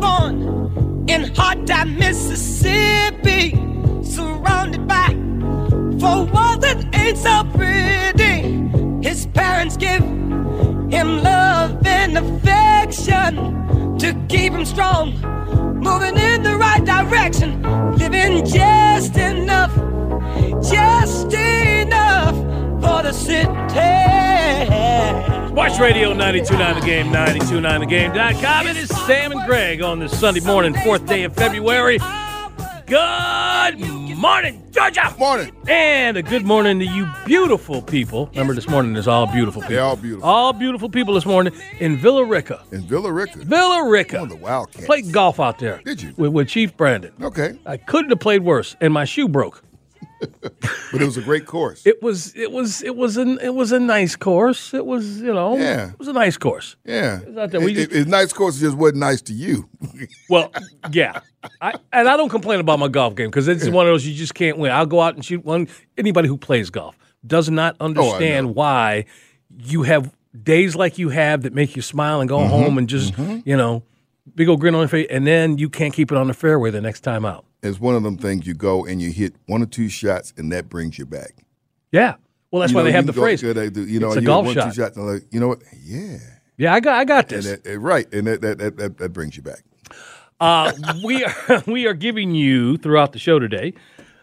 Born in hot time, Mississippi, surrounded by four walls that ain't so pretty. His parents give him love and affection to keep him strong, moving in the right direction, living just enough, just enough for the city. Sports Radio 92.9 The Game, 92.9thegame.com. It is Sam and Greg on this Sunday morning, fourth day of February. Good morning, Georgia. Morning. And a good morning to you beautiful people. Remember, this morning is all beautiful people. They're all beautiful. All beautiful people this morning in Villa Rica. In Villa Rica. Villa Rica. On the Wildcats. Played golf out there. Did you? With, with Chief Brandon. Okay. I couldn't have played worse, and my shoe broke. But it was a great course. It was it was it was an it was a nice course. It was you know Yeah. it was a nice course. yeah. out there. We It- just- it- it's nice course, just wasn't nice to you. Well, yeah, I, and I don't complain about my golf game because it's one of those you just can't win. I'll go out and shoot one. Anybody who plays golf does not understand know. why you have days like you have that make you smile and go Mm-hmm. home and just you know big old grin on your face, and then you can't keep it on the fairway the next time out. It's one of them things you go and you hit one or two shots, and that brings you back. Yeah, well that's You why know, they have the go- phrase. they do- you know, It's a you golf one, shot. Two shots, and like, you know what? Yeah. Yeah, I got I got And this. that, uh, right. And that, that, that, that, that brings you back. Uh, we are we are giving you throughout the show today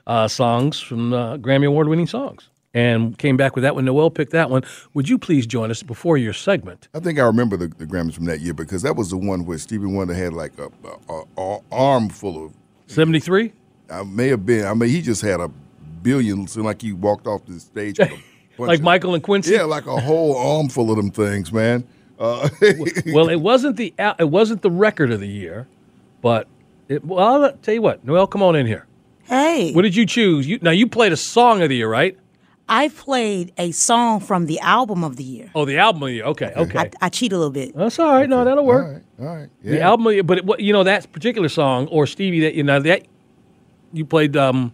uh, songs from uh, Grammy Award winning songs, and came back with that one. Noel picked that one. Would you please join us before your segment? I think I remember the, the Grammys from that year because that was the one where Stevie Wonder had like a, a, a, a arm full of Seventy three. I may have been. I mean, he just had a billion. Seemed like he walked off the stage with a bunch Like of- Michael and Quincy. Yeah, like a whole armful of them things, man. Uh, Well, it wasn't the it wasn't the record of the year, but it, well, I'll tell you what. Noel, come on in here. Hey, What did you choose? You, now you played a song of the year, right? I played a song from the album of the year. Oh, the album of the year. Okay, okay. I, I cheat a little bit. That's all right. No, that'll work. right, all right. The album, of the year, but it, what- you know that particular song or Stevie that you know that you played. Um,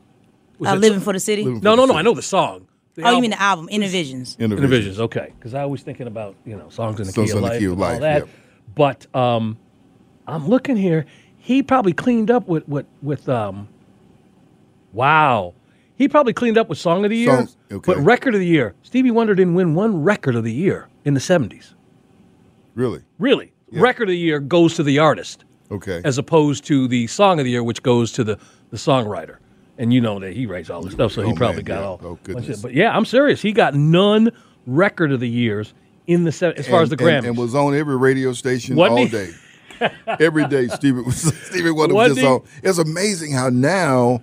was Uh, it- Living for the City. Living No, for no, the no. I know the song. The Oh, you mean the album, Innervisions. Innervisions. Innervisions, okay. Because I was thinking about you know songs in the Songs key of in the life Key of and all Life, that. yep. But um, I'm looking here. He probably cleaned up with with with um. Wow, he probably cleaned up with song of the year. Songs, okay. But record of the year, Stevie Wonder didn't win one record of the year in the '70s. Really? Really, record of the year goes to the artist Okay. as opposed to the song of the year, which goes to the the songwriter. And you know that he writes all this stuff, so he Oh, probably man, got yeah. all. Oh, goodness. But yeah, I'm serious. He got none record of the years in the as far as the And- Grammys. and, and was on every radio station Wasn't all he? day. every day, Stevie was Stevie Wonder was just he? on. It's amazing how now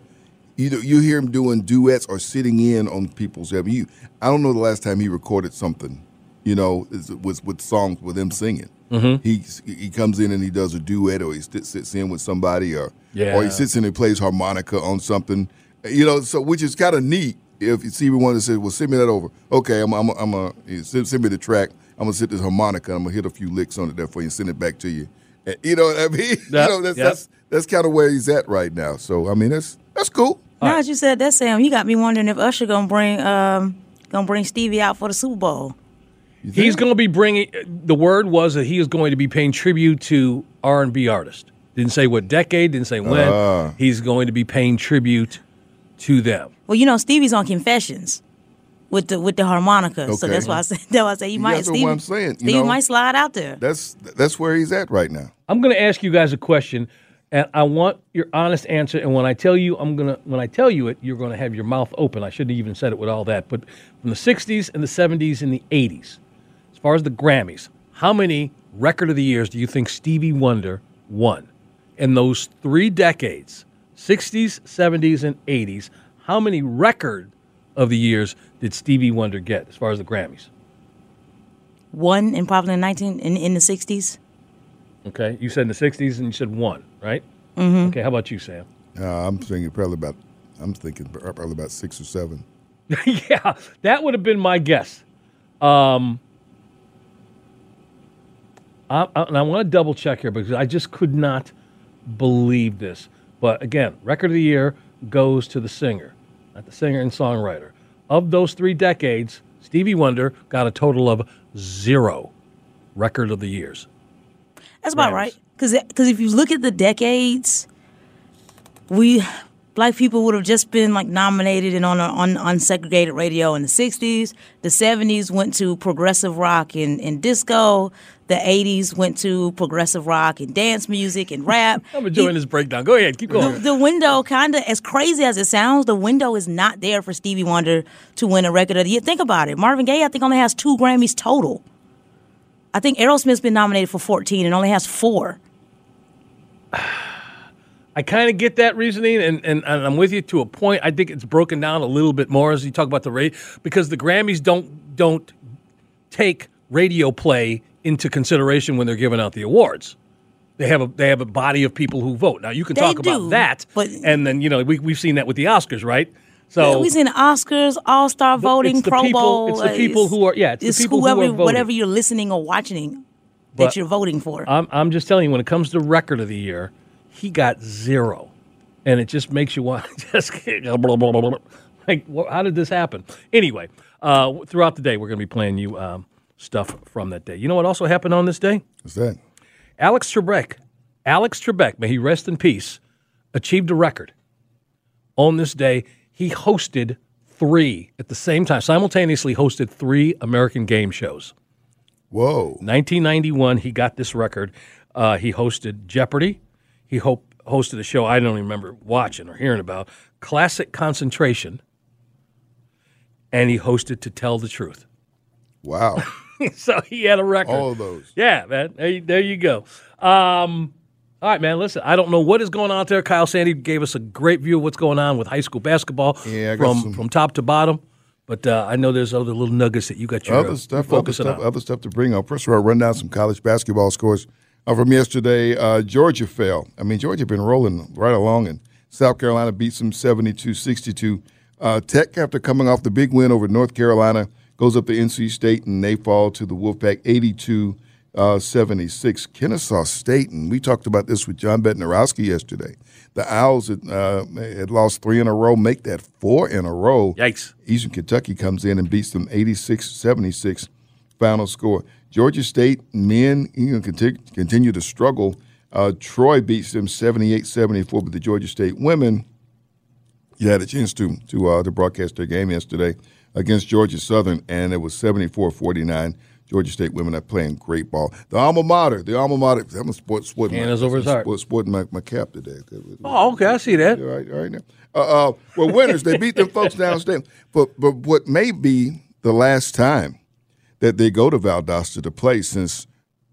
you you hear him doing duets or sitting in on people's. I mean, you, I don't know the last time he recorded something, you know, is- with with songs with him singing. Mm-hmm. He he comes in and he does a duet, or he sits in with somebody, or or he sits in and plays harmonica on something, you know. So which is kind of neat. If Stevie Wonder says, "Well, send me that over," okay, I'm I'm I'm a send, send me the track. I'm gonna sit this harmonica. I'm gonna hit a few licks on it there for you and send it back to you. And, you know what I mean? Yep, you know that's yep. that's that's kind of where he's at right now. So I mean, that's that's cool. Now that you said that, Sam, you got me wondering if Usher gonna bring um gonna bring Stevie out for the Super Bowl. He's going to be bringing. The word was that he is going to be paying tribute to R and B artists. Didn't say what decade. Didn't say when. Ah. He's going to be paying tribute to them. Well, you know Stevie's on Confessions. with the with the harmonica. So that's why I said that's why I say you might That's what I'm saying, you Stevie know. might slide out there. That's that's where he's at right now. I'm going to ask you guys a question, and I want your honest answer. And when I tell you, I'm gonna when I tell you it, you're going to have your mouth open. I shouldn't have even said it with all that. But from the '60s and the '70s and the '80s, as far as the Grammys, how many record of the years do you think Stevie Wonder won in those three decades, '60s, '70s, and '80s? How many record of the years did Stevie Wonder get as far as the Grammys? One in probably in nineteen in, in the sixties. Okay, you said in the '60s and you said one, right? Mm-hmm. Okay, how about you, Sam? Uh, I'm thinking probably about. I'm thinking probably about six or seven. yeah, that would have been my guess. Um, I, I, and I want to double check here because I just could not believe this. But again, record of the year goes to the singer, not the singer and songwriter. Of those three decades, Stevie Wonder got a total of zero record of the years. That's about Grammys. right. Because if you look at the decades, we black people would have just been like nominated and on on on segregated radio in the '60s. The '70s went to progressive rock and, and disco. The '80s went to progressive rock and dance music and rap. I'm enjoying this breakdown. Go ahead, keep the, going. the window, kind of as crazy as it sounds, the window is not there for Stevie Wonder to win a record of the year. Think about it. Marvin Gaye, I think, only has two Grammys total. I think Aerosmith's been nominated for 14 and only has four. I kind of get that reasoning, and, and, and I'm with you to a point. I think it's broken down a little bit more as you talk about the rate because the Grammys don't don't take radio play into consideration when they're giving out the awards. They have a they have a body of people who vote. Now you can They talk do, about that, but- and then you know we we've seen that with the Oscars, right? So we seen the Oscars, All Star voting, the Pro people- Bowl. it's the people who are- yeah, it's the people who whoever, are voting. whatever you're listening or watching But- that you're voting for. I'm I'm just telling you, when it comes to record of the year, he got zero, and it just makes you want to just like, wha- how did this happen? Anyway, uh, throughout the day, we're going to be playing you um, stuff from that day. You know what also happened on this day? What's that? Alex Trebek, Alex Trebek, may he rest in peace, achieved a record. On this day, he hosted three at the same time, simultaneously hosted three American game shows. Whoa. 1991, he got this record. Uh, he hosted Jeopardy. He ho- hosted a show I don't even remember watching or hearing about, Classic Concentration. And he hosted To Tell the Truth. Wow. so he had a record. All of those. Yeah, man. There you, there you go. Um, all right, man. Listen, I don't know what is going on out there. Kyle Sandy gave us a great view of what's going on with high school basketball Yeah, from some- from top to bottom. But uh, I know there's other little nuggets that you got your other stuff, other stuff, on. other stuff to bring up. First of all, run down some college basketball scores uh, from yesterday. Uh, Georgia fell. I mean, Georgia been rolling right along, and South Carolina beats them 72-62. Uh, Tech, after coming off the big win over North Carolina, goes up to NC State, and they fall to the Wolfpack 82 uh, 76. Kennesaw State, and we talked about this with John Bednarowski yesterday. The Owls had, uh, had lost three in a row, make that four in a row. Yikes. Eastern Kentucky comes in and beats them 86 76. Final score. Georgia State men you know, continue, continue to struggle. Uh, Troy beats them 78 74, but the Georgia State women, you had a chance to to uh, to broadcast their game yesterday against Georgia Southern, and it was 74 49. Georgia State women are playing great ball. The alma mater, the alma mater. I'm a sport, sporting Hand is over his heart. sport- sporting my, my cap today. Oh, okay. I see that. All right, all right now. Uh, uh, well, winners, they beat them folks downstate. But but what may be the last time that they go to Valdosta to play since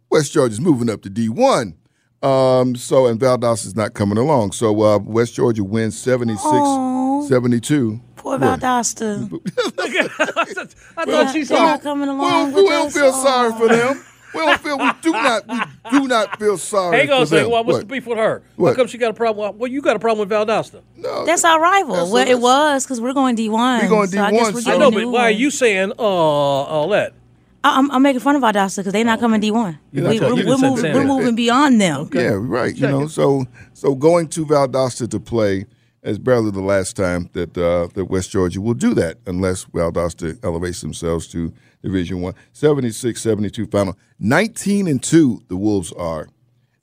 West Georgia's moving up to D1. Um, so, and Valdosta's not coming along. So, uh, West Georgia wins 76 72. Poor What? Valdosta. I thought she They're saw. not coming We along don't, we don't feel Oh. sorry for them. We don't feel. We do not. We do not feel sorry Hang on for a second. Well, what's What? the beef with her? How What? come she got a problem? Well, you got a problem with Valdosta. No, That's our rival. That's- well, it was because we're going D1. We're going so I guess D1, we're so- I getting know, but why are you saying uh, all that? I- I'm, I'm making fun of Valdosta because they're not coming D1. You're We, are you didn't moving, we're moving beyond them. Yeah, right. You know, so so going to Valdosta to play is barely the last time that uh, that West Georgia will do that, unless Valdosta elevates themselves to Division One. 76-72 final. 19 and two, the Wolves are.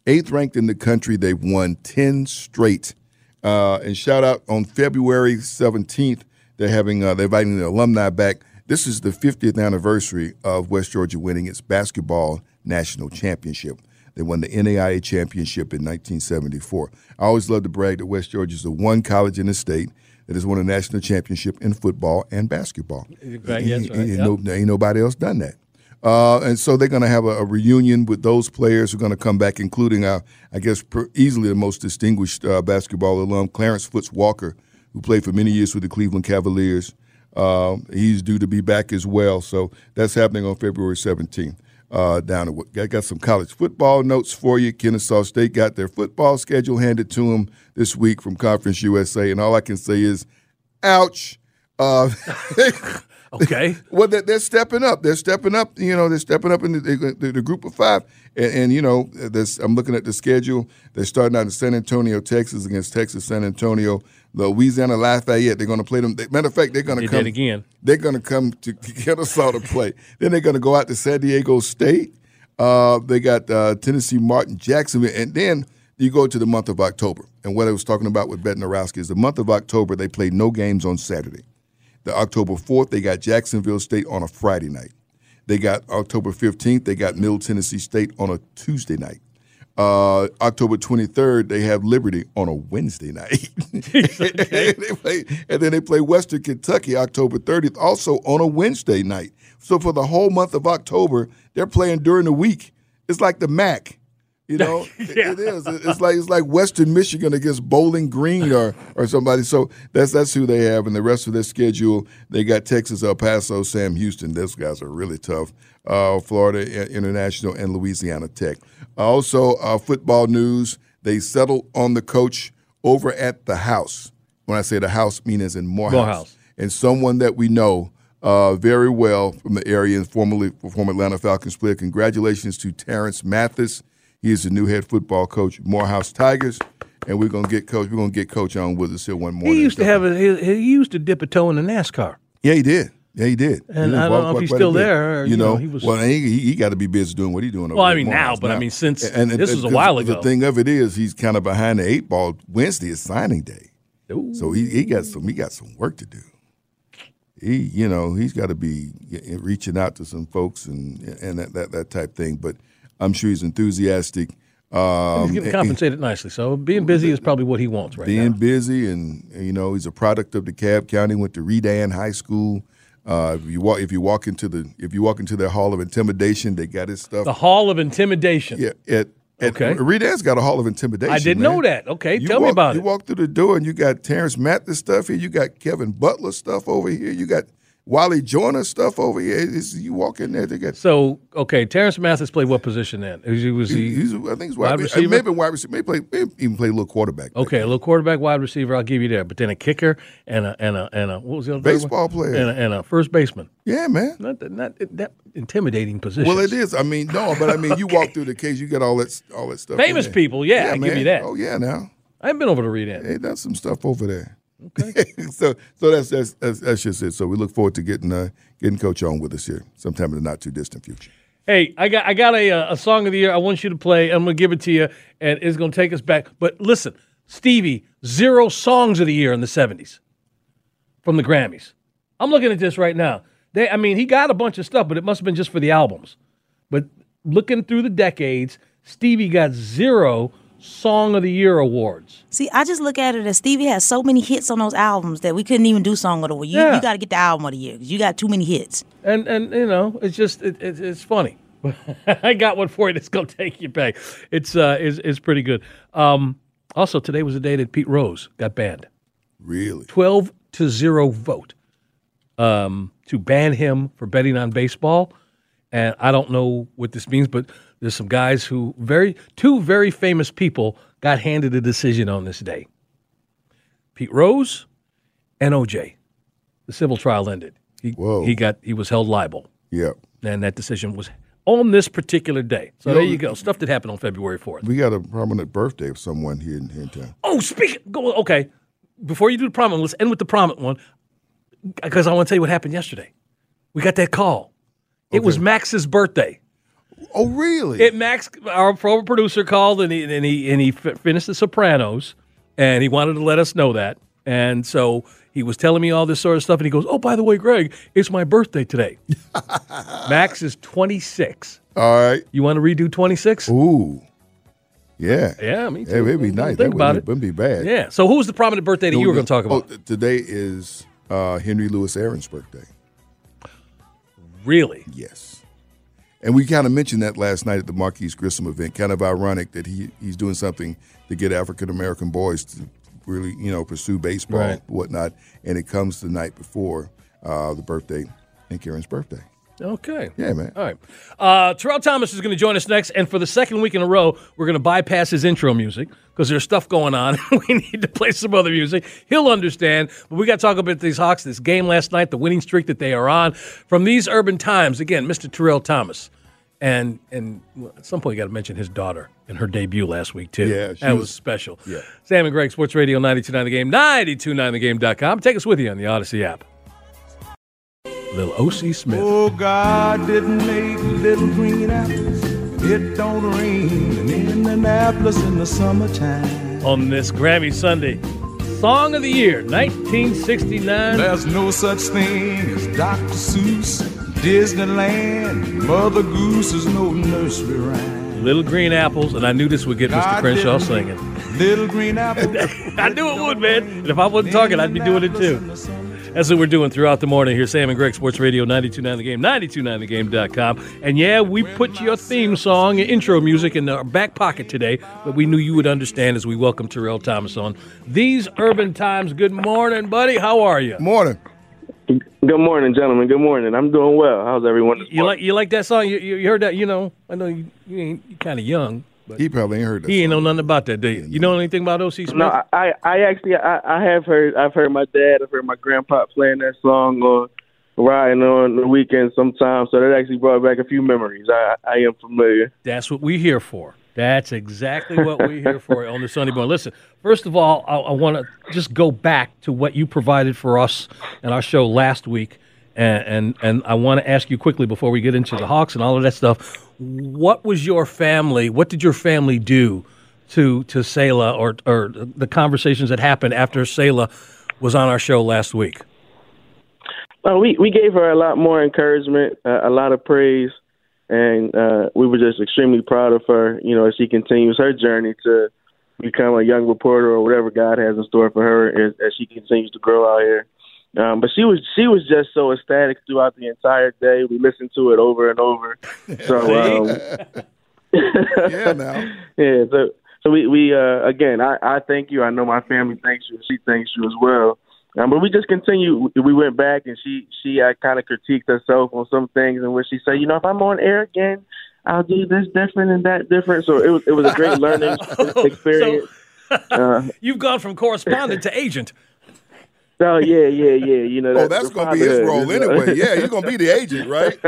Eighth ranked in the country. They've won 10 straight. Uh, and shout out on February 17th, they're having uh, they're inviting the alumni back. This is the 50th anniversary of West Georgia winning its basketball national championship. They won the NAIA championship in 1974. I always love to brag that West Georgia is the one college in the state that has won a national championship in football and basketball. Right, Ain't- right, ain't yep. no- ain't nobody else done that. Uh, and so they're going to have a, a reunion with those players who are going to come back, including, uh, I guess, per, easily the most distinguished uh, basketball alum, Clarence Foots Walker, who played for many years with the Cleveland Cavaliers. Um, he's due to be back as well. So that's happening on February 17th. Uh, down at, I got some college football notes for you. Kennesaw State got their football schedule handed to them this week from Conference USA, and all I can say is, ouch. Uh, Okay. well, they're, they're stepping up. They're stepping up. You know, they're stepping up in the, the, the group of five. And, and you know, this, I'm looking at the schedule. They're starting out in San Antonio, Texas, against Texas San Antonio. Louisiana Lafayette. They're going to play them. Matter of fact, they're going to They come again. They're going to come to Kennesaw to play. then they're going to go out to San Diego State. Uh, they got uh, Tennessee Martin, Jacksonville, and then you go to the month of October. And what I was talking about with Bednarowski is the month of October they played no games on Saturday. The October 4th, they got Jacksonville State on a Friday night. They got October 15th, they got Middle Tennessee State on a Tuesday night. Uh, October 23rd, they have Liberty on a Wednesday night. They play- and then they play Western Kentucky October 30th, also on a Wednesday night. So for the whole month of October, they're playing during the week. It's like the MAC. You know, It- it is. It's like it's like Western Michigan against Bowling Green or or somebody. So that's that's who they have, and the rest of their schedule they got Texas, El Paso, Sam Houston. Those guys are really tough. Uh, Florida International and Louisiana Tech. Also, uh, football news: they settled on the coach over at the house. When I say the house, mean as in Morehouse, Morehouse. and someone that we know uh, very well from the area and formerly former Atlanta Falcons player. Congratulations to Terrence Mathis. He is the new head football coach, Morehouse Tigers, and we're gonna get coach. We're gonna get coach on with us here one morning. He used to have a, he, he used to dip a toe in the NASCAR. Yeah, he did. Yeah, he did. And did I don't know if he's still there, or, you you know, know, he was- well, he, he, he got to be busy doing what he's doing. Well, I mean, now, but I mean, since- And- and- this was a while ago. The thing of it is, he's kind of behind the eight ball. Wednesday is signing day, so he, he got some he got some work to do. He, you know, he's got to be reaching out to some folks and and that, that that type thing. But I'm sure he's enthusiastic. Um, He's getting compensated nicely, so being busy is probably what he wants right being now. busy and you know he's a product of the DeKalb County. Went to Redan High School. Uh, if you walk if you walk into the if you walk into their Hall of Intimidation, they got his stuff. The Hall of Intimidation. yeah, at, at Okay. Redan's got a Hall of Intimidation. I didn't man. know that. Okay, You tell me about You it. You walk through the door and you got Terrence Mathis stuff here. You got Kevin Butler stuff over here. You got Wally Joyner stuff over here. It's, you walk in there, they got. So, okay, Terrence Mathis played what position then? Was he, was he He's, I think he's wide wide, receiver? Maybe wide receiver. Maybe play. Maybe even play a little quarterback. Okay, a little quarterback, wide receiver. I'll give you there, but then a kicker and a and a and a what was the other Baseball player. and a, and a first baseman. Yeah, man. Not that, not that intimidating position. Well, it is. I mean, no, but I mean, you walk through the case, you get all that, all that stuff. Famous people, yeah, I give you that. Oh yeah, now I haven't been over to read it. they done some stuff over there. Okay. so, so that's, that's that's that's just it. So we look forward to getting uh, getting Coach on with us here sometime in the not too distant future. Hey, I got I got a uh, a song of the year. I want you to play. I'm gonna give it to you, and it's gonna take us back. But listen, Stevie, zero songs of the year in the '70s from the Grammys. I'm looking at this right now. They, I mean, he got a bunch of stuff, but it must have been just for the albums. But looking through the decades, Stevie got zero Song of the Year awards. See, I just look at it as Stevie has so many hits on those albums that we couldn't even do song of the year. You, Yeah. you got to get the album of the year 'cause you got too many hits. And and you know, it's just it, it, it's funny. I got one for you that's gonna take you back. It's uh is is pretty good. Um, also, today was the day that Pete Rose got banned. Really? Twelve to zero vote um, to ban him for betting on baseball. And I don't know what this means, but there's some guys who very two very famous people got handed a decision on this day. Pete Rose and OJ. The civil trial ended. He, Whoa. he got he was held liable Yeah. and that decision was on this particular day. So You there know, you go. Stuff that happened on February 4th. We got a prominent birthday of someone here in, here in town. Oh, speak. Go. Okay. Before you do the prominent, let's end with the prominent one because I want to tell you what happened yesterday. We got that call. It was Max's birthday. Oh, really? It Max, our former producer, called and he and he and he f- finished The Sopranos, and he wanted to let us know that. And so he was telling me all this sort of stuff, and he goes, "Oh, by the way, Greg, it's my birthday today." Max is 26. All right. You want to redo 26? Ooh. Yeah. Yeah, me too. Hey, it'd be nice. Think that about wouldn't, it. wouldn't be bad. Yeah. So who's the prominent birthday that you were going to talk about? Oh, today is uh, Henry Louis Aaron's birthday. really? Yes. And we kind of mentioned that last night at the Marquis Grissom event. Kind of ironic that he he's doing something to get African American boys to really, you know, pursue baseball, Right. whatnot. And it comes the night before uh, the birthday, and Karen's birthday. Okay. Yeah, man. All right. Uh, Terrell Thomas is going to join us next, and for the second week in a row, we're going to bypass his intro music because there's stuff going on. we need to play some other music. He'll understand. But we got to talk about these Hawks, this game last night, the winning streak that they are on. From these urban times, again, Mr. Terrell Thomas. And and at some point, you got to mention his daughter and her debut last week, too. Yeah, she that was, was- special. yeah. Sam and Greg, Sports Radio 929 The Game, 929thegame.com. Take us with you on the Odyssey app. Little O.C. Smith. Oh, God didn't make little green apples. It don't rain in Indianapolis in the summertime. on this Grammy Sunday. Song of the Year, 1969. There's no such thing as Dr. Seuss, Disneyland. Mother Goose is no nursery rhyme. Little Green Apples, and I knew this would get Mr. Crenshaw singing. Little green apples. I knew it would, man. And if I wasn't talking, I'd be doing it too. That's what we're doing throughout the morning here. Sam and Greg, Sports Radio 929 The Game, 929thegame.com. And yeah, we put your theme song, and intro music in our back pocket today, but we knew you would understand as we welcome Terrell Thomas on. These Urban Times, good morning, buddy. How are you? Morning. Good morning, gentlemen. Good morning. I'm doing well. How's everyone? This You morning? like you like that song? You, you you heard that? You know, I know you, you ain't you kind of young, but He probably ain't heard that. he ain't know nothing about that, do you? You know anything about O.C. Smith? No, I, I, I actually, I, I have heard. I've heard my dad. I've heard my grandpa playing that song on riding on the weekend sometimes. So that actually brought back a few memories. I, I am familiar. That's what we're here for. That's exactly what we're here for on the Sunday morning. Listen, first of all, I, I want to just go back to what you provided for us in our show last week, and and, and I want to ask you quickly before we get into the Hawks and all of that stuff. What was your family? What did your family do to to Selah or or the conversations that happened after Selah was on our show last week? Uh, we we gave her a lot more encouragement, uh, a lot of praise, and uh, we were just extremely proud of her. You know, as she continues her journey to become a young reporter or whatever God has in store for her as, as she continues to grow out here. Um, but she was she was just so ecstatic throughout the entire day. We listened to it over and over. So um, Yeah, now. yeah, so so we we uh, again, I, I thank you. I know my family thanks you. She thanks you as well. Um, but we just continue. We went back and she she uh, kind of critiqued herself on some things, and where she said, you know, if I'm on air again, I'll do this different and that different. So it was it was a great learning experience. uh, You've gone from correspondent to agent. oh yeah, yeah, yeah. You know, Oh, that's gonna be his role you know. anyway. Yeah, you're gonna be the agent, right?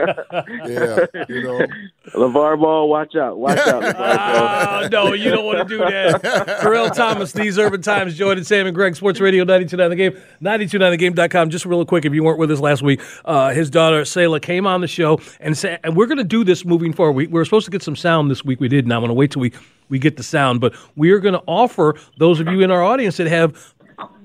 Yeah, you know. LeVar Ball, watch out, watch out. LeVar Ball. Oh, no, you don't want to do that. Terrell Thomas, These Urban Times, joining Sam and Greg, Sports Radio 929 The Game, 929thegame.com. Just real quick, if you weren't with us last week, uh, his daughter, Selah, came on the show, and, sa- and we're going to do this moving forward. We, we were supposed to get some sound this week. We did, and I'm going to wait till we, we get the sound. But we are going to offer those of you in our audience that have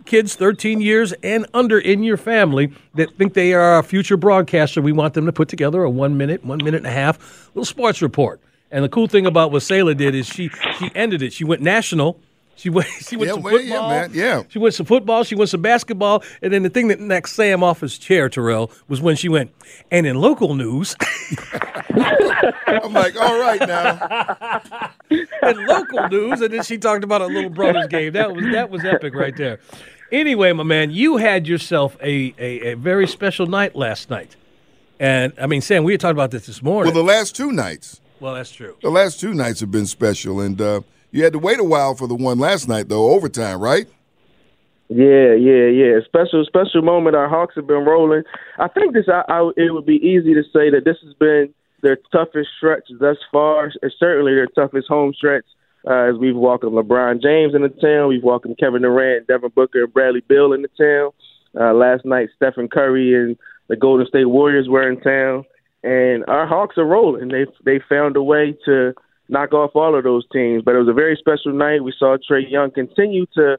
kids 13 years and under in your family that think they are a future broadcaster, we want them to put together a one minute, one minute and a half little sports report. And the cool thing about what Selah did is she she ended it. She went national. She went. She went Yeah, some well, yeah, football. man, yeah. She went to football. She went some basketball. And then the thing that knocked Sam off his chair, Terrell, was when she went. And in local news, I'm like, all right now. in local news, and then she talked about a little brother's game. That was that was epic right there. Anyway, my man, you had yourself a, a, a very special night last night. And I mean, Sam, we had talked about this this morning. Well, the last two nights, well, that's true. the last two nights have been special, and uh, you had to wait a while for the one last night, though, overtime, right? Yeah, yeah, yeah. Special, special moment. Our Hawks have been rolling. I think this. I, I, it would be easy to say that this has been their toughest stretch thus far. It's certainly their toughest home stretch. Uh, as we've welcomed LeBron James in the town, we've welcomed Kevin Durant, Devin Booker, and Bradley Beal the town. Uh, last night, Stephen Curry and the Golden State Warriors were in town, and our Hawks are rolling. They they found a way to knock off all of those teams. But it was a very special night. We saw Trae Young continue to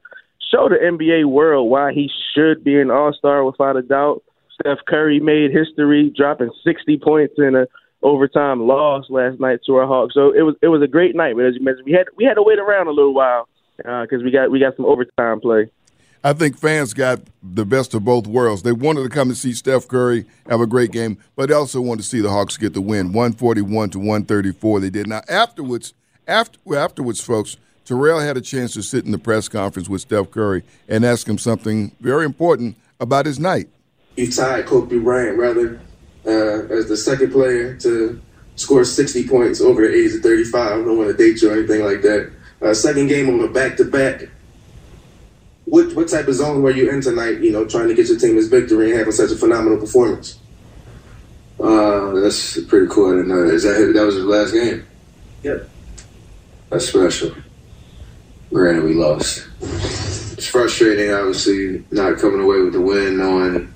show the NBA world why he should be an All Star without a doubt. Steph Curry made history, dropping 60 points in a overtime loss last night to our Hawks. So it was it was a great night. But as you mentioned, we had we had to wait around a little while because uh, we got we got some overtime play. I think fans got the best of both worlds. They wanted to come and see Steph Curry have a great game, but they also wanted to see the Hawks get the win, 141 to 134. They did. Now afterwards, after afterwards, folks, Terrell had a chance to sit in the press conference with Steph Curry and ask him something very important about his night. You tied Kobe Bryant rather uh, as the second player to score 60 points over the age of 35. I don't want to date you or anything like that. Uh, second game on a back to back what what type of zone were you in tonight? You know, trying to get your team this victory and having such a phenomenal performance. Uh, that's pretty cool. I didn't know that. Is that that was his last game? Yep. That's special. Granted, we lost. It's frustrating, obviously, not coming away with the win, knowing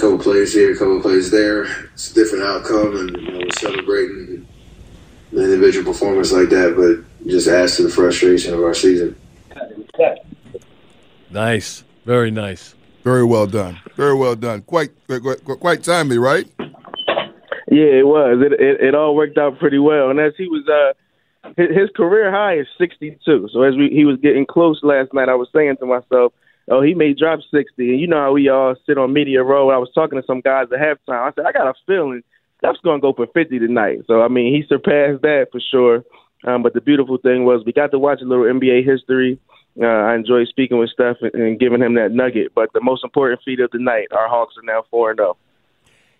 couple plays here, a couple plays there. It's a different outcome, and you know, we're celebrating the individual performance like that, but just adds to the frustration of our season. Nice. Very nice. Very well done. Very well done. Quite quite, quite timely, right? Yeah, it was. It, it, it all worked out pretty well. And as he was, uh, his, his career high is 62. So as we, he was getting close last night, I was saying to myself, "Oh, he may drop 60." And you know how we all sit on media row. I was talking to some guys at halftime. I said, "I got a feeling Steph's going to go for 50 tonight." So I mean, he surpassed that for sure. Um, but the beautiful thing was we got to watch a little NBA history. Uh, I enjoyed speaking with Steph and, and giving him that nugget. But the most important feat of the night, our Hawks are now four and zero. Oh.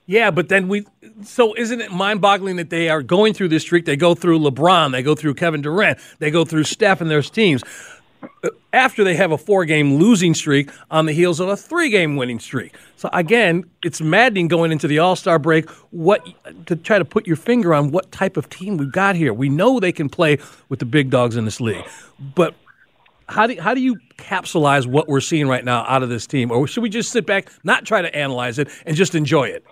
Yeah, but then we. So isn't it mind-boggling that they are going through this streak? They go through LeBron, they go through Kevin Durant, they go through Steph and their teams. After they have a four-game losing streak on the heels of a three-game winning streak, so again, it's maddening going into the All-Star break. What to try to put your finger on what type of team we've got here? We know they can play with the big dogs in this league, but how do how do you capsulize what we're seeing right now out of this team, or should we just sit back, not try to analyze it, and just enjoy it?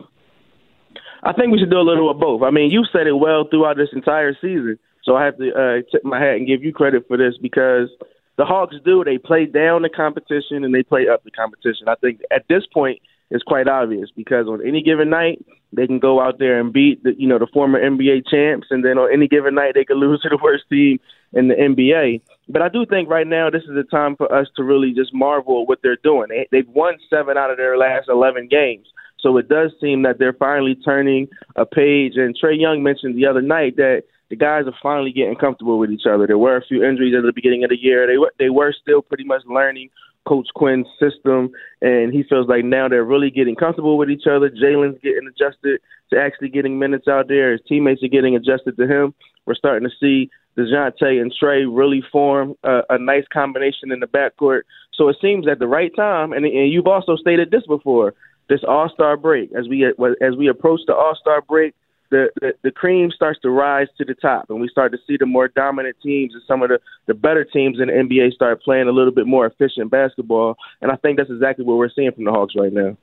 I think we should do a little of both. I mean, you said it well throughout this entire season, so I have to uh, tip my hat and give you credit for this because the Hawks do they play down the competition and they play up the competition. I think at this point it's quite obvious because on any given night they can go out there and beat the you know the former NBA champs, and then on any given night they could lose to the worst team in the NBA. But I do think right now this is a time for us to really just marvel at what they're doing. They, they've won seven out of their last 11 games. So it does seem that they're finally turning a page. And Trae Young mentioned the other night that the guys are finally getting comfortable with each other. There were a few injuries at the beginning of the year. They were they were still pretty much learning Coach Quinn's system, and he feels like now they're really getting comfortable with each other. Jalen's getting adjusted to actually getting minutes out there. His teammates are getting adjusted to him. We're starting to see Dejounte and Trae really form a, a nice combination in the backcourt. So it seems at the right time, and, and you've also stated this before, this All Star break as we as we approach the All Star break, the, the the cream starts to rise to the top, and we start to see the more dominant teams and some of the the better teams in the NBA start playing a little bit more efficient basketball. And I think that's exactly what we're seeing from the Hawks right now.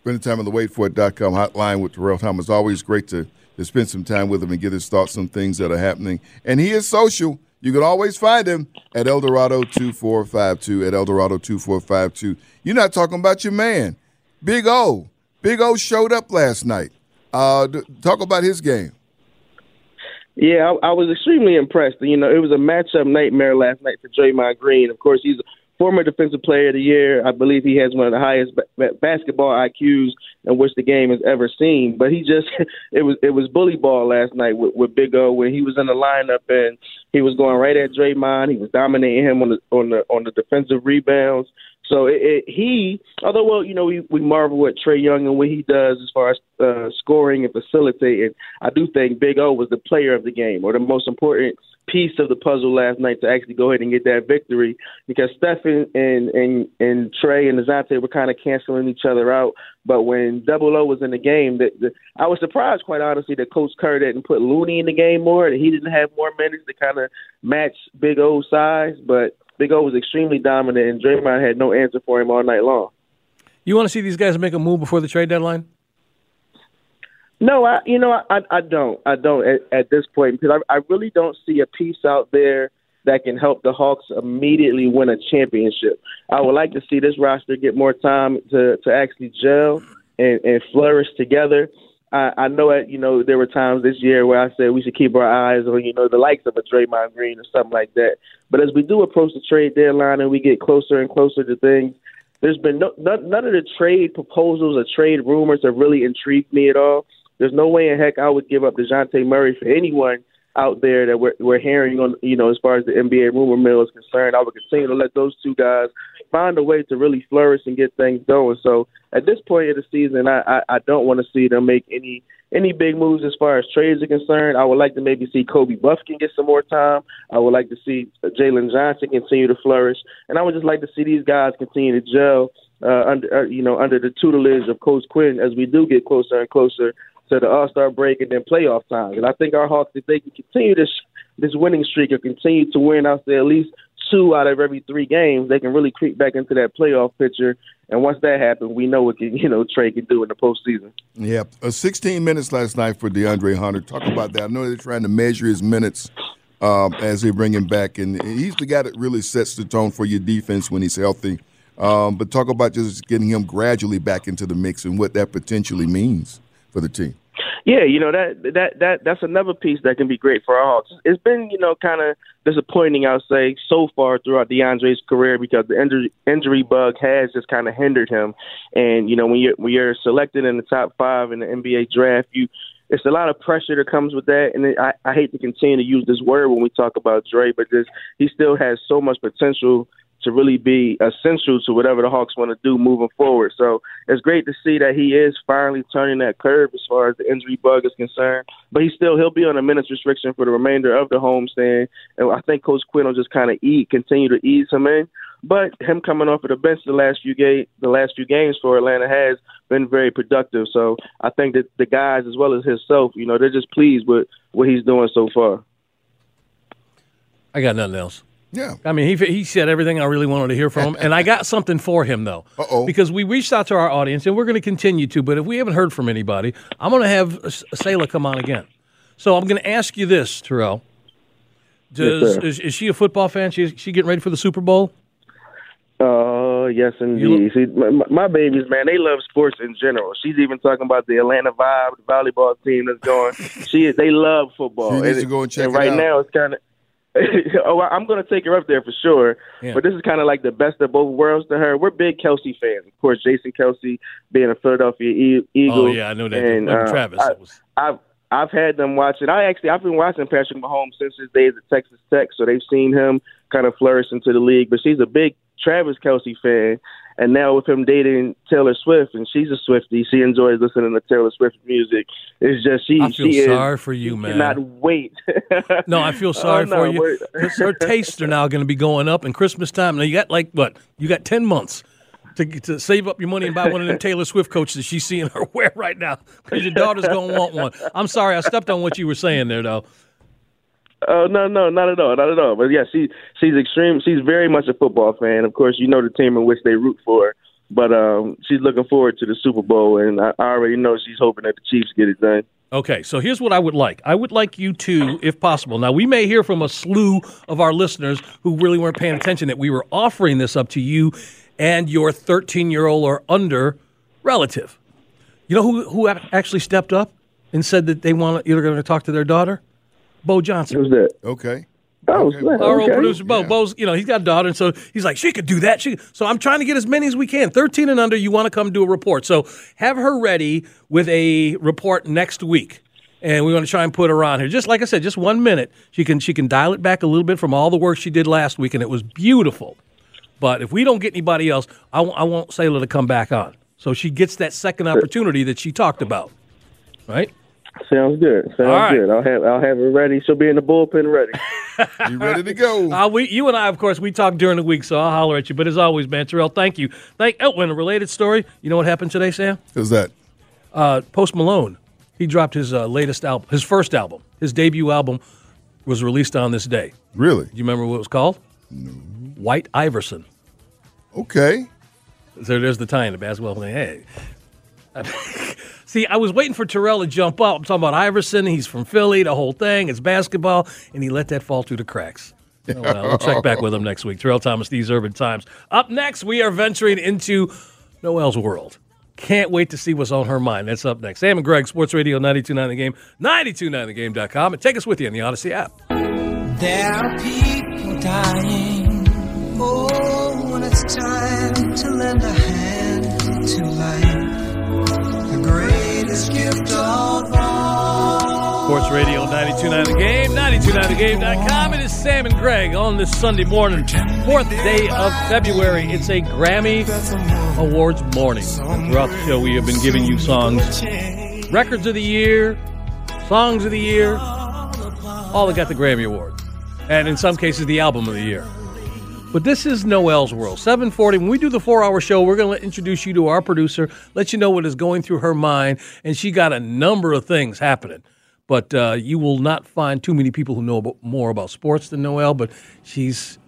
Spending time on the waitforit.com hotline with Terrell Thomas. Always great to to spend some time with him and get his thoughts on things that are happening. And he is social. You can always find him at Eldorado 2452, at Eldorado 2452. You're not talking about your man, Big O. Big O showed up last night. Uh, talk about his game. Yeah, I, I was extremely impressed. You know, it was a matchup nightmare last night for Draymond Green. Of course, he's a former Defensive Player of the Year. I believe he has one of the highest ba- basketball IQs in which the game has ever seen. But he just it was it was bully ball last night with, with Big O when he was in the lineup and he was going right at Draymond. He was dominating him on the on the on the defensive rebounds. So it, it, he, although well, you know, we, we marvel at Trae Young and what he does as far as uh, scoring and facilitating. I do think Big O was the player of the game or the most important piece of the puzzle last night to actually go ahead and get that victory because Stephen and and and Trae and Dejounte were kind of canceling each other out. But when Double O was in the game, that I was surprised, quite honestly, that Coach Kerr didn't put Looney in the game more. That he didn't have more minutes to kind of match Big O's size, but Big O was extremely dominant, and Draymond had no answer for him all night long. You want to see these guys make a move before the trade deadline? No, I you know I I don't I don't at, at this point because I I really don't see a piece out there that can help the Hawks immediately win a championship. I would like to see this roster get more time to to actually gel and, and flourish together. I, I know that you know there were times this year where I said we should keep our eyes on you know the likes of a Draymond Green or something like that. But as we do approach the trade deadline and we get closer and closer to things, there's been no, none, none of the trade proposals or trade rumors have really intrigued me at all. There's no way in heck I would give up Dejounte Murray for anyone out there that we're, we're hearing on, you know, as far as the NBA rumor mill is concerned. I would continue to let those two guys find a way to really flourish and get things going. So at this point of the season, I, I, I don't want to see them make any any big moves as far as trades are concerned. I would like to maybe see Kobe Buffkin get some more time. I would like to see Jalen Johnson continue to flourish, and I would just like to see these guys continue to gel uh, under uh, you know under the tutelage of Coach Quinn as we do get closer and closer to the All Star break and then playoff time. And I think our Hawks, if they can continue this this winning streak or continue to win, I'll say at least two out of every three games, they can really creep back into that playoff picture. And once that happens, we know what can, you know Trae can do in the postseason. Yeah, uh, 16 minutes last night for DeAndre Hunter. Talk about that. I know they're trying to measure his minutes um, as they bring him back, and he's the guy that really sets the tone for your defense when he's healthy. Um, but talk about just getting him gradually back into the mix and what that potentially means for the team. Yeah, you know that that that that's another piece that can be great for our Hawks. It's been you know kind of disappointing, I'll say, so far throughout DeAndre's career because the injury injury bug has just kind of hindered him. And you know when you're when you're selected in the top five in the NBA draft, you it's a lot of pressure that comes with that. And I, I hate to continue to use this word when we talk about Dre, but just he still has so much potential to really be essential to whatever the Hawks want to do moving forward. So it's great to see that he is finally turning that curve as far as the injury bug is concerned. But he still he'll be on a minutes restriction for the remainder of the homestand, and I think Coach Quinn will just kind of eat, continue to ease him in. But him coming off of the bench the last few game, the last few games for Atlanta has been very productive. So I think that the guys, as well as himself, you know, they're just pleased with what he's doing so far. I got nothing else. Yeah. I mean, he, he said everything I really wanted to hear from him. And I got something for him, though. Uh-oh. Because we reached out to our audience, and we're going to continue to. But if we haven't heard from anybody, I'm going to have Selah come on again. So I'm going to ask you this, Terrell. Does, Yes, is, is she a football fan? She, she getting ready for the Super Bowl? Oh yes, indeed. See, my, my babies, man, they love sports in general. She's even talking about the Atlanta Vibe, the volleyball team that's going. she is. They love football. She needs to go and check it right out. now, it's kind of. oh, I'm going to take her up there for sure. Yeah. But this is kind of like the best of both worlds to her. We're big Kelce fans, of course. Jason Kelce being a Philadelphia Eagle. Oh, yeah, I know that. And, uh, Travis, I, I've I've had them watching. I actually I've been watching Patrick Mahomes since his days at Texas Tech, so they've seen him kind of flourish into the league. But she's a big Travis Kelce fan, and now with him dating Taylor Swift, and she's a Swiftie, she enjoys listening to Taylor Swift music. It's just she. I feel she sorry is, for you, man. Cannot wait. No, I feel oh, sorry Oh, no, for you. her tastes are now going to be going up, and Christmas time. Now you got like what? You got ten months to to save up your money and buy one of them Taylor Swift coats that she's seeing her wear right now, because your daughter's going to want one. I'm sorry, I stepped on what you were saying there, though. Oh no, no, not at all, not at all. But yeah, she she's extreme. She's very much a football fan. Of course, you know the team in which they root for. But um, she's looking forward to the Super Bowl, and I, I already know she's hoping that the Chiefs get it done. Okay, so here's what I would like. I would like you to, if possible. Now, we may hear from a slew of our listeners who really weren't paying attention that we were offering this up to you and your 13 year old or under relative. You know who, who actually stepped up and said that they want you're going to talk to their daughter? Bo Johnson. Who's that? Okay. Oh, Okay. snap. Our old Okay. producer Bo. Bo's, you know, he's got a daughter, and so he's like, she could do that. She, so I'm trying to get as many as we can. 13 and under, you want to come do a report. So have her ready with a report next week. And we're going to try and put her on here. Just like I said, just one minute. She can she can dial it back a little bit from all the work she did last week, and it was beautiful. But if we don't get anybody else, I, w- I want Selah to come back on. So she gets that second opportunity that she talked about. Right? Sounds good. Sounds All right. good. I'll have I'll have her ready. She'll be in the bullpen ready. You ready to go? Uh, we, you and I, of course, we talk during the week, so I'll holler at you. But as always, man, Terrell, thank you. Thank. Oh, and a related story. You know what happened today, Sam? Who's that? Uh, Post Malone. He dropped his uh, latest album, his first album, his debut album, was released on this day. Really? Do you remember what it was called? No. White Iverson. Okay. So there's the tie in the basketball thing. Hey. See, I was waiting for Terrell to jump up. I'm talking about Iverson. He's from Philly, the whole thing. It's basketball. And he let that fall through the cracks. Oh, well, we'll check back with him next week. Terrell Thomas, These Urban Times. Up next, we are venturing into Noel's world. Can't wait to see what's on her mind. That's up next. Sam and Greg, Sports Radio 929 The Game, 929thegame.com, and take us with you on the Odyssey app. There are people dying. Oh, when it's time to lend a hand to life, the greatest gift of all. Sports Radio 929 The Game, 929thegame.com. It is Sam and Greg on this Sunday morning, fourth day of February. It's a Grammy Awards morning. Throughout the show, we have been giving you songs, records of the year, songs of the year, all that got the Grammy Award. And in some cases, the album of the year. But this is Noel's World. 740. When we do the four hour show, we're going to introduce you to our producer, let you know what is going through her mind. And she got a number of things happening. But uh, you will not find too many people who know about, more about sports than Noel. But she's,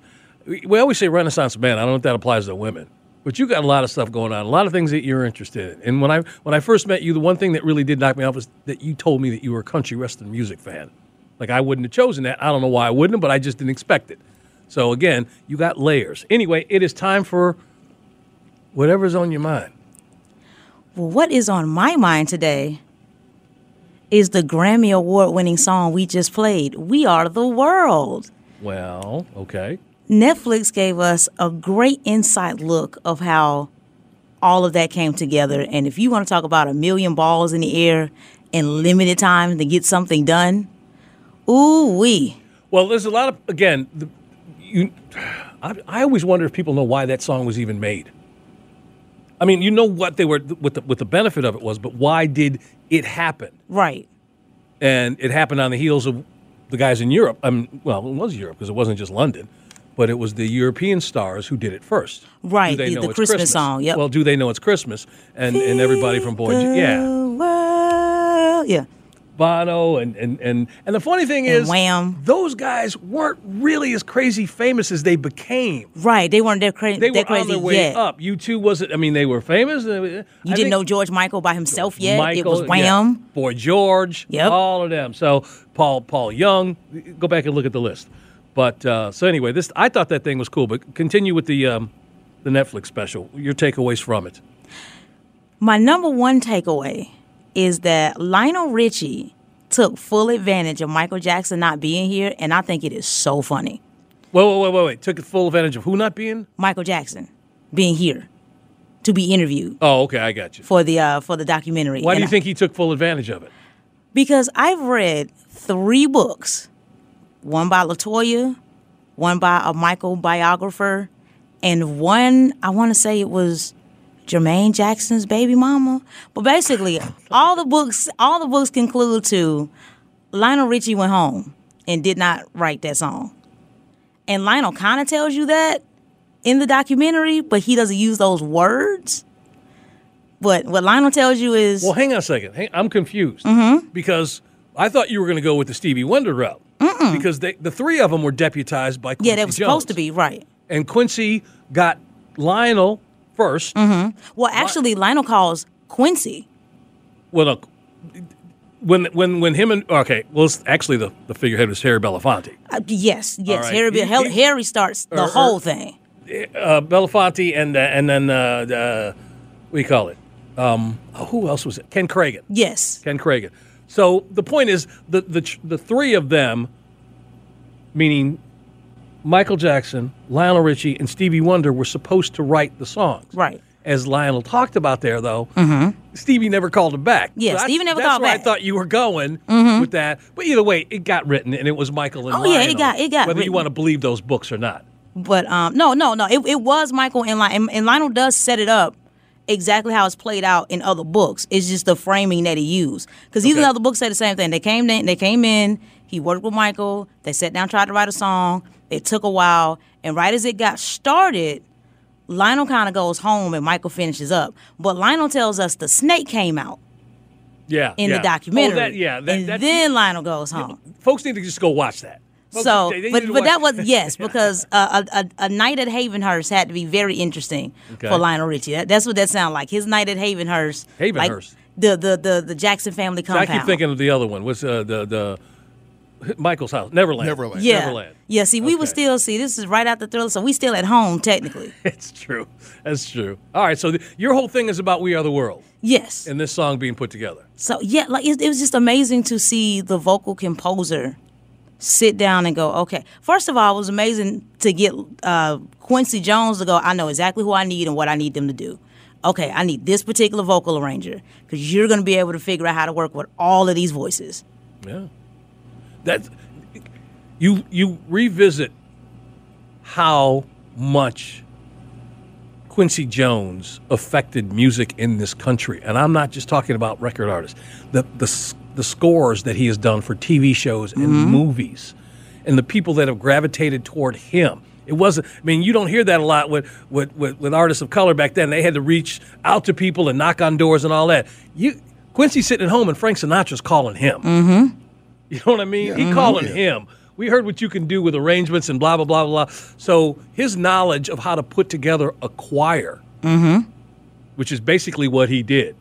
we always say Renaissance man. I don't know if that applies to women. But you got a lot of stuff going on, a lot of things that you're interested in. And when I when I first met you, the one thing that really did knock me off was that you told me that you were a country western music fan. Like I wouldn't have chosen that. I don't know why I wouldn't, have, but I just didn't expect it. So again, you got layers. Anyway, it is time for whatever's on your mind. Well, what is on my mind today is the Grammy Award winning song we just played, We Are the World. Well, okay. Netflix gave us a great insight look of how all of that came together. And if you want to talk about a million balls in the air in limited time to get something done, ooh wee. Well, there's a lot of again. The, you, I, I always wonder if people know why that song was even made. I mean, you know what they were, what the, what the benefit of it was, but why did it happen? Right. And it happened on the heels of the guys in Europe. I mean, well, it was Europe because it wasn't just London, but it was the European stars who did it first. Right, the- the it's Christmas song, yep. Well, do they know it's Christmas? And and everybody from Boy, yeah, Well, yeah. Bono and and and and the funny thing And is, Wham. those guys weren't really as crazy famous as they became. Right. They weren't that, cra- They were crazy on their way yet. up. U2 wasn't. I mean, they were famous. You You didn't know George Michael by himself yet. it was yeah. Wham. Boy George, Yep. all of them. So Paul Paul Young, go back and look at the list. But uh, so anyway, this I thought that thing was cool. But continue with the um, the Netflix special. Your takeaways from it. My number one takeaway is that Lionel Richie took full advantage of Michael Jackson not being here, and I think it is so funny. Wait, wait, wait, wait, wait. Took full advantage of who not being? Michael Jackson being here to be interviewed Oh, okay, I got you. for the uh, for the documentary. Why do And you I- think he took full advantage of it? Because I've read three books, one by Latoya, one by a Michael biographer, and one I want to say it was Jermaine Jackson's baby mama. But basically, all the books all the books conclude to Lionel Richie went home and did not write that song. And Lionel kind of tells you that in the documentary, but he doesn't use those words. But what Lionel tells you is Well, hang on a second. I'm confused Mm-hmm. because I thought you were going to go with the Stevie Wonder route because they, the three of them were deputized by Quincy yeah, that was supposed to be right. and Quincy got Lionel 1st Mm-hmm. Well, actually, Lionel calls Quincy. Well, look, when when when him and okay, well, it's actually the the figurehead was Harry Belafonte. Uh, yes, yes. right. Harry, He- he- Harry starts the or- or- whole thing. Uh, Belafonte and uh, and then uh, uh, what do you call it? Um, oh, who else was it? Ken Kragen. Yes. Ken Kragen. So the point is the the the three of them, meaning Michael Jackson, Lionel Richie, and Stevie Wonder, were supposed to write the songs. Right. As Lionel talked about there, though, Stevie never called him back. Yeah, that's- Stevie never called back. that's where back. I thought you were going Mhm. with that. But either way, it got written, and it was Michael and Oh, yeah, it Lionel, got- it got Whether you want to believe those books or not. But um, no, no, no. It, it was Michael and, Li- and and Lionel does set it up exactly how it's played out in other books. It's just the framing that he used. Because even Okay. other books say the same thing. They came in, they came in. He worked with Michael. They sat down, tried to write a song. It took a while, and right as it got started, Lionel kind of goes home and Michael finishes up. But Lionel tells us the snake came out Yeah. in yeah. the documentary. Oh, that, yeah. That, and that, then Lionel goes home. folks need to just go watch that. Folks, So, but but that was yes, because uh, a, a a night at Havenhurst had to be very interesting Okay. for Lionel Richie. That, that's what that sounded like. His night at Havenhurst. Havenhurst. Like the, the the the Jackson family So I keep thinking of the other one. What's uh, the the Michael's house, Neverland. Neverland. Yeah. Neverland. Yeah, see, we would Okay. still see this is right after the Thriller, so we still at home technically. It's true. That's true. All right. So th- your whole thing is about "We Are the World" Yes. and this song being put together. So yeah, like it, it was just amazing to see the vocal composer sit down and go, okay. First of all, it was amazing to get uh, Quincy Jones to go. I know exactly who I need and what I need them to do. Okay, I need this particular vocal arranger because you're going to be able to figure out how to work with all of these voices. Yeah. That you you revisit how much Quincy Jones affected music in this country, and I'm not just talking about record artists. The the the scores that he has done for TV shows and movies, and the people that have gravitated toward him. It wasn't. I mean, you don't hear that a lot with, with, with, with artists of color back then. They had to reach out to people and knock on doors and all that. You Quincy sitting at home and Frank Sinatra's calling him. Mm-hmm. You know what I mean? He calling him. We heard what you can do with arrangements and blah blah blah blah. blah. So his knowledge of how to put together a choir, Mm-hmm. which is basically what he did,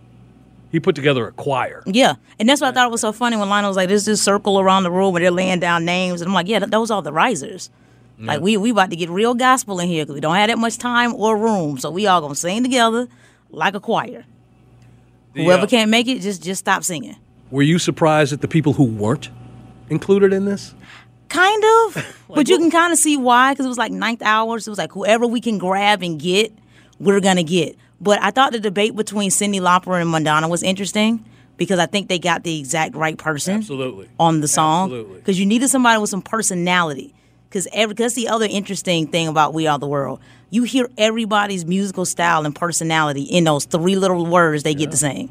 he put together a choir. Yeah, and that's what I thought was so funny when Lionel was like, "There's this circle around the room where they're laying down names," and I'm like, "Yeah, those are the risers." Like we we about to get real gospel in here because we don't have that much time or room, so we all gonna sing together like a choir. Whoever uh, can't make it, just just stop singing. Were you surprised at the people who weren't included in this? Kind of, but you can kind of see why because it was like ninth hours. It was like whoever we can grab and get, we're gonna get. But I thought the debate between Cyndi Lauper and Madonna was interesting because I think they got the exact right person Absolutely. on the song because you needed somebody with some personality. Because every that's the other interesting thing about We Are the World. You hear everybody's musical style and personality in those three little words they get to sing.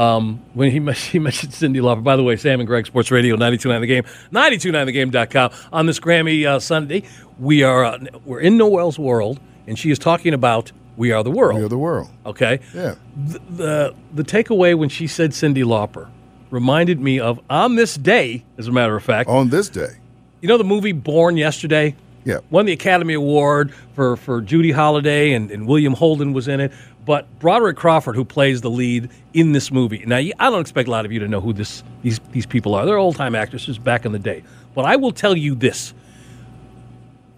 Um, when he, he mentioned Cyndi Lauper, by the way, Sam and Greg Sports Radio, 929 The Game, 929thegame.com. On this Grammy uh, Sunday, we are uh, we're in Noel's world, and she is talking about We Are the World. We are the world. Okay. Yeah. The, the the takeaway when she said Cyndi Lauper reminded me of on this day, as a matter of fact. On this day. You know the movie Born Yesterday? Yeah. Won the Academy Award for, for Judy Holliday and, and William Holden was in it. But Broderick Crawford, who plays the lead in this movie. Now, I don't expect a lot of you to know who this these, these people are. They're old time actresses back in the day. But I will tell you this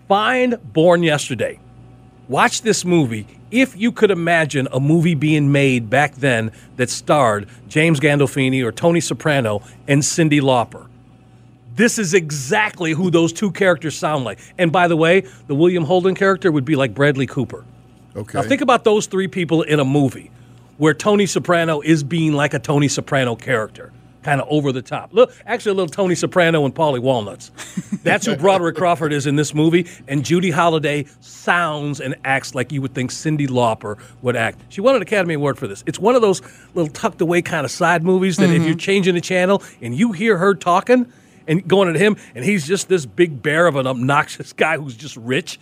find Born Yesterday. Watch this movie. If you could imagine a movie being made back then that starred James Gandolfini or Tony Soprano and Cyndi Lauper, this is exactly who those two characters sound like. And by the way, the William Holden character would be like Bradley Cooper. Okay. Now think about those three people in a movie where Tony Soprano is being like a Tony Soprano character, kind of over the top. Look, actually, a little Tony Soprano and Paulie Walnuts. That's who Broderick Crawford is in this movie, and Judy Holliday sounds and acts like you would think Cyndi Lauper would act. She won an Academy Award for this. It's one of those little tucked away kind of side movies that if you're mm-hmm. changing the channel and you hear her talking and going at him, and he's just this big bear of an obnoxious guy who's just rich.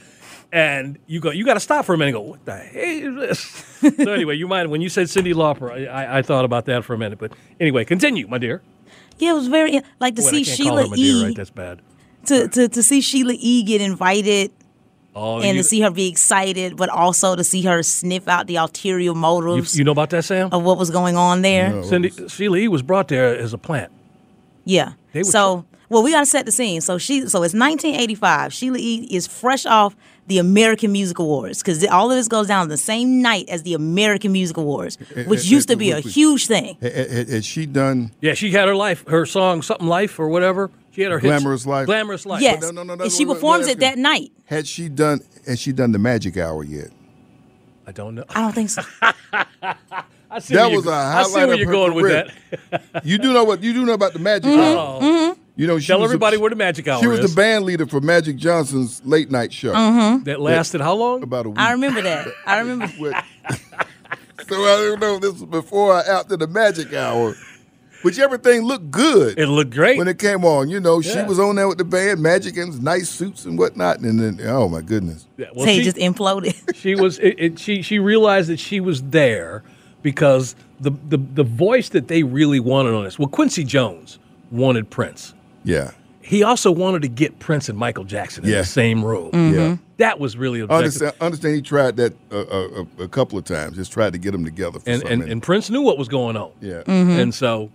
And you go, you got to stop for a minute and go, what the hell is this? so anyway, you mind when you said Cyndi Lauper, I, I, I thought about that for a minute. But anyway, continue, my dear. Yeah, it was very like to Wait, I see can't call Sheila her my dear, E. right? That's bad. to, to to see Sheila E. get invited Oh, and you, to see her be excited, but also to see her sniff out the ulterior motives you know about that, Sam? of what was going on there. Cindy, Sheila E. was brought there as a plant. Yeah. They were So, well, we got to set the scene. So she, so it's 1985. Sheila E. is fresh off the American Music Awards because all of this goes down the same night as the American Music Awards, which used to be a wait, wait. huge thing. Had, had- had she done Yeah, she had her life, her song, something life or whatever. She had her hits. Glamorous Life? Glamorous life. Yes. no, no, no, and she performs it that night. had she done had she done the magic hour yet? I don't know. I don't think so. I see That where was you- a I see highlight where of you're her going with career. that. You do know what you do know about the magic Mm-hmm. hour. You know, she Tell was the- everybody where the magic hour She was is. the band leader for Magic Johnson's late night show. Mm-hmm. that lasted how long? About a week. I remember that. I remember. So I don't know if this was before or after the magic hour. Which everything looked good It looked great. when it came on. You know, she was on there with the band, Magic and nice suits and whatnot. And then, oh my goodness. Yeah, well, Say it she- just imploded. she was it, it, she she realized that she was there because the, the the voice that they really wanted on this. Well, Quincy Jones wanted Prince. Yeah. He also wanted to get Prince and Michael Jackson in Yeah. the same room. Yeah. That was really objective. Understand, understand he tried that uh, a, a, a couple of times. Just tried to get them together for And, and and Prince knew what was going on. yeah. Mm-hmm. And so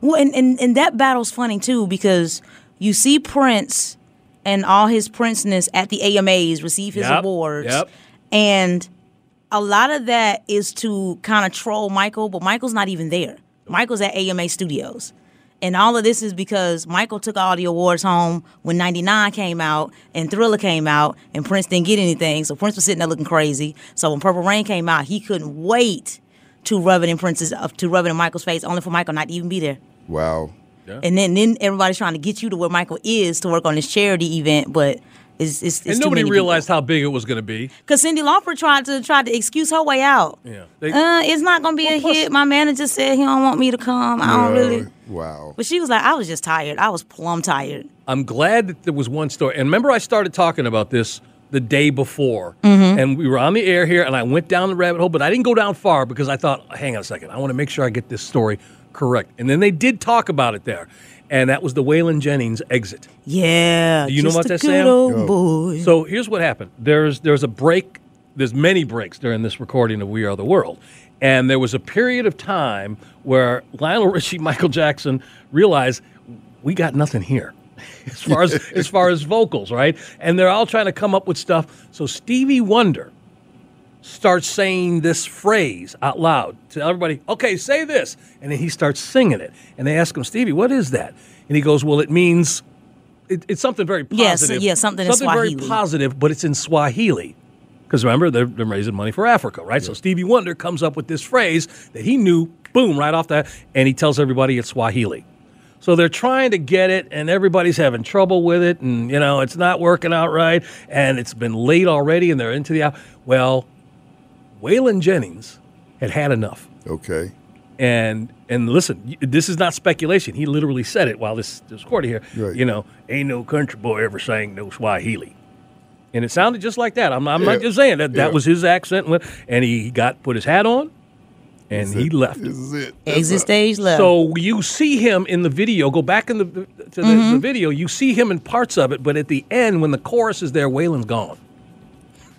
Well, and, and, and that battle's funny too because you see Prince and all his princeness at the AMAs receive his Yep, awards. yep. And a lot of that is to kind of troll Michael, but Michael's not even there. Michael's at A&M Studios. And all of this is because Michael took all the awards home when 99 came out and Thriller came out and Prince didn't get anything. So Prince was sitting there looking crazy. So when Purple Rain came out, he couldn't wait to rub it in Prince's uh, to rub it in Michael's face, only for Michael not to even be there. Wow. And then then everybody's trying to get you to where Michael is to work on this charity event, but it's it's, it's and nobody many realized how big it was going to be. Because Cyndi Lauper tried to tried to excuse her way out. Yeah. They- Uh, it's not gonna be a hit. My manager said he don't want me to come. I don't really. Wow. But she was like, I was just tired. I was plumb tired. I'm glad that there was one story. And remember, I started talking about this the day before, Mhm. and we were on the air here, and I went down the rabbit hole, but I didn't go down far because I thought, hang on a second, I want to make sure I get this story correct. And then they did talk about it there, and that was the Waylon Jennings exit. Yeah. Do you know just about a that, good Sam? old. So here's what happened. There's there's a break. There's many breaks during this recording of We Are the World, and there was a period of time where Lionel Richie, Michael Jackson realized we got nothing here. As far as as far as vocals, right? And they're all trying to come up with stuff. So Stevie Wonder starts saying this phrase out loud to everybody. Okay, say this, and then he starts singing it. And they ask him, Stevie, what is that? And he goes, Well, it means it, it's something very positive. Yes, positive. yeah, something in very positive, but it's in Swahili. Because remember, they're, they're raising money for Africa, right? So Stevie Wonder comes up with this phrase that he knew, boom, right off that, and he tells everybody it's Swahili. So they're trying to get it, and everybody's having trouble with it, and you know it's not working out right, and it's been late already, and they're into the hour. Well, Waylon Jennings had had enough. Okay. And and listen, this is not speculation. He literally said it while this this recording here. Right. You know, ain't no country boy ever sang no Swahili. And it sounded just like that. I'm, I'm not just saying that. That Yeah. was his accent. and he got put his hat on, and he left. This is it. Exit stage left. So you see him in the video. Go back in the to the, Mm-hmm. the video. You see him in parts of it, but at the end, when the chorus is there, Waylon's gone.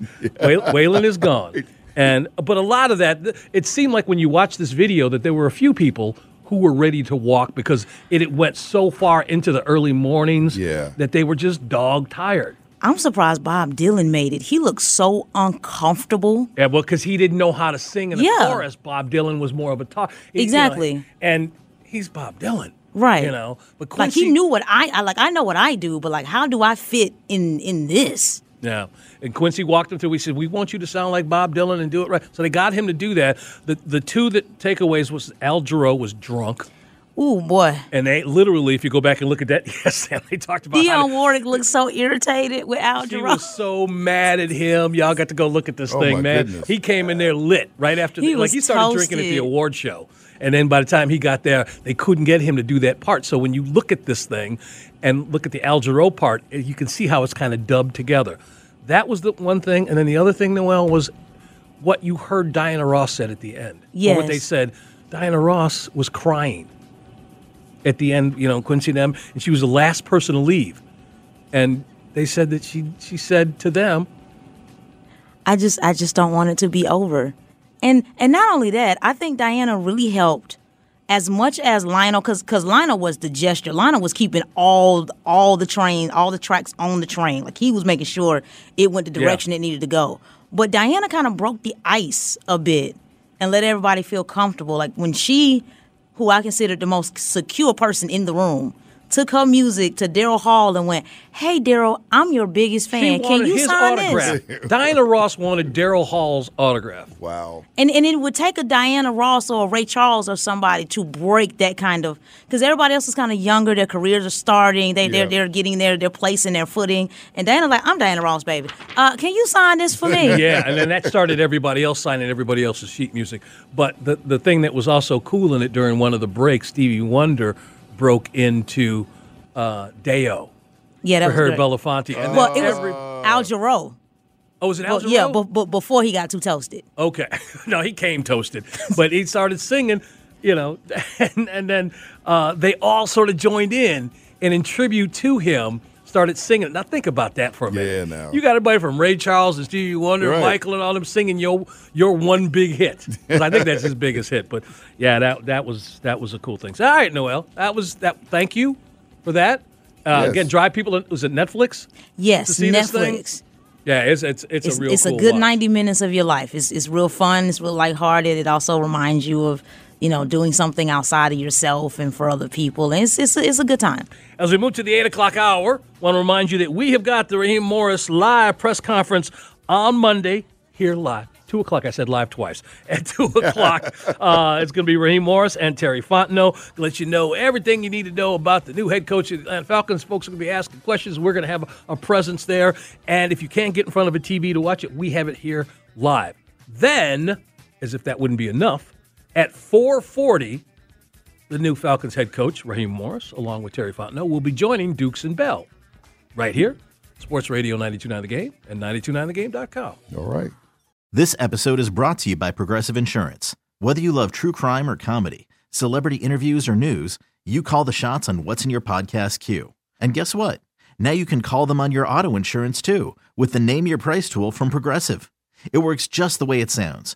Way- Waylon is gone, and but a lot of that. It seemed like when you watch this video that there were a few people who were ready to walk because it, it went so far into the early mornings Yeah. that they were just dog tired. I'm surprised Bob Dylan made it. He looked so uncomfortable. Yeah, well, because he didn't know how to sing in the Yeah. chorus. Bob Dylan was more of a talk. you know, Exactly. and he's Bob Dylan, Right. You know, but Like he knew what I, I like. I know what I do, but like, how do I fit in in this? Yeah. And Quincy walked him through. He said, "We want you to sound like Bob Dylan and do it right." So they got him to do that. The the two that takeaways was Al Jarreau was drunk, Ooh boy, and they literally, if you go back and look at that, yes, they talked about how Dionne Warwick looked so irritated with Al she Jarreau. was so mad at him. Y'all got to go look at this Oh, thing, my man. goodness. He came in there lit right after, He the, like was he started drinking at the toasted. award show, and then by the time he got there, they couldn't get him to do that part. So when you look at this thing and look at the Al Jarreau part, eh, you can see how it's kind of dubbed together. That was the one thing, and then the other thing, Noel, was what you heard Diana Ross said at the end. Or what they said. Diana Ross was crying at the end. You know, Quincy and them, and she was the last person to leave, and they said that she she said to them, I just I just don't want it to be over. And and not only that, I think Diana really helped as much as Lionel cuz cuz Lionel was the gesture. Lionel was keeping all all the train, all the tracks on the train. Like he was making sure it went the Yeah. direction it needed to go. But Diana kind of broke the ice a bit and let everybody feel comfortable. Like when she who I consider the most secure person in the room took her music to Daryl Hall and went, "Hey Daryl, I'm your biggest she fan. Can wanted you his sign autograph. this?" Diana Ross wanted Daryl Hall's autograph. Wow. And and it would take a Diana Ross or a Ray Charles or somebody to break that kind of because everybody else is kind of younger, their careers are starting, they they're they're getting their their place and their footing. And Diana like, I'm Diana Ross, baby. Uh, can you sign this for me? yeah, and then that started everybody else signing everybody else's sheet music. But the the thing that was also cool in it during one of the breaks, Stevie Wonder broke into uh, Day-O Yeah, that for was her great. Belafonte. And Well, then it was every- Al Jarreau. oh, was it Al Well, yeah, Jarreau? but, but before he got too toasted. Okay. no, he came toasted, but he started singing, you know, and, and then uh, they all sort of joined in and in tribute to him started singing. Now think about that for a minute. Yeah, now. You got everybody from Ray Charles and Stevie Wonder, Right. Michael, and all them singing your your one big hit. I think that's his biggest hit. But yeah, that that was that was a cool thing. So, all right, Noel, that was that. Thank you for that. Uh, Yes. Again, drive people. Was it Netflix? Yes, To see this thing? Netflix. Yeah, it's it's it's, It's, a real it's cool a good watch. 90 minutes of your life. It's, it's real fun. It's real lighthearted. It also reminds you of, you know, doing something outside of yourself and for other people. And it's, it's, a, it's a good time. As we move to the eight o'clock hour, want to remind you that we have got the Raheem Morris live press conference on Monday here live. Two o'clock. I said live twice. At two o'clock, uh, it's going to be Raheem Morris and Terry Fontenot. to Let you know everything you need to know about the new head coach of the Atlanta Falcons. Folks are going to be asking questions. We're going to have a, a presence there. And if you can't get in front of a TV to watch it, we have it here live. Then, as if that wouldn't be enough, at four forty, the new Falcons head coach, Raheem Morris, along with Terry Fontenot, will be joining Dukes and Bell right here, Sports Radio 929 The Game and 929thegame.com. All right. This episode is brought to you by Progressive Insurance. Whether you love true crime or comedy, celebrity interviews or news, you call the shots on what's in your podcast queue. And guess what? Now you can call them on your auto insurance too with the Name Your Price tool from Progressive. It works just the way it sounds.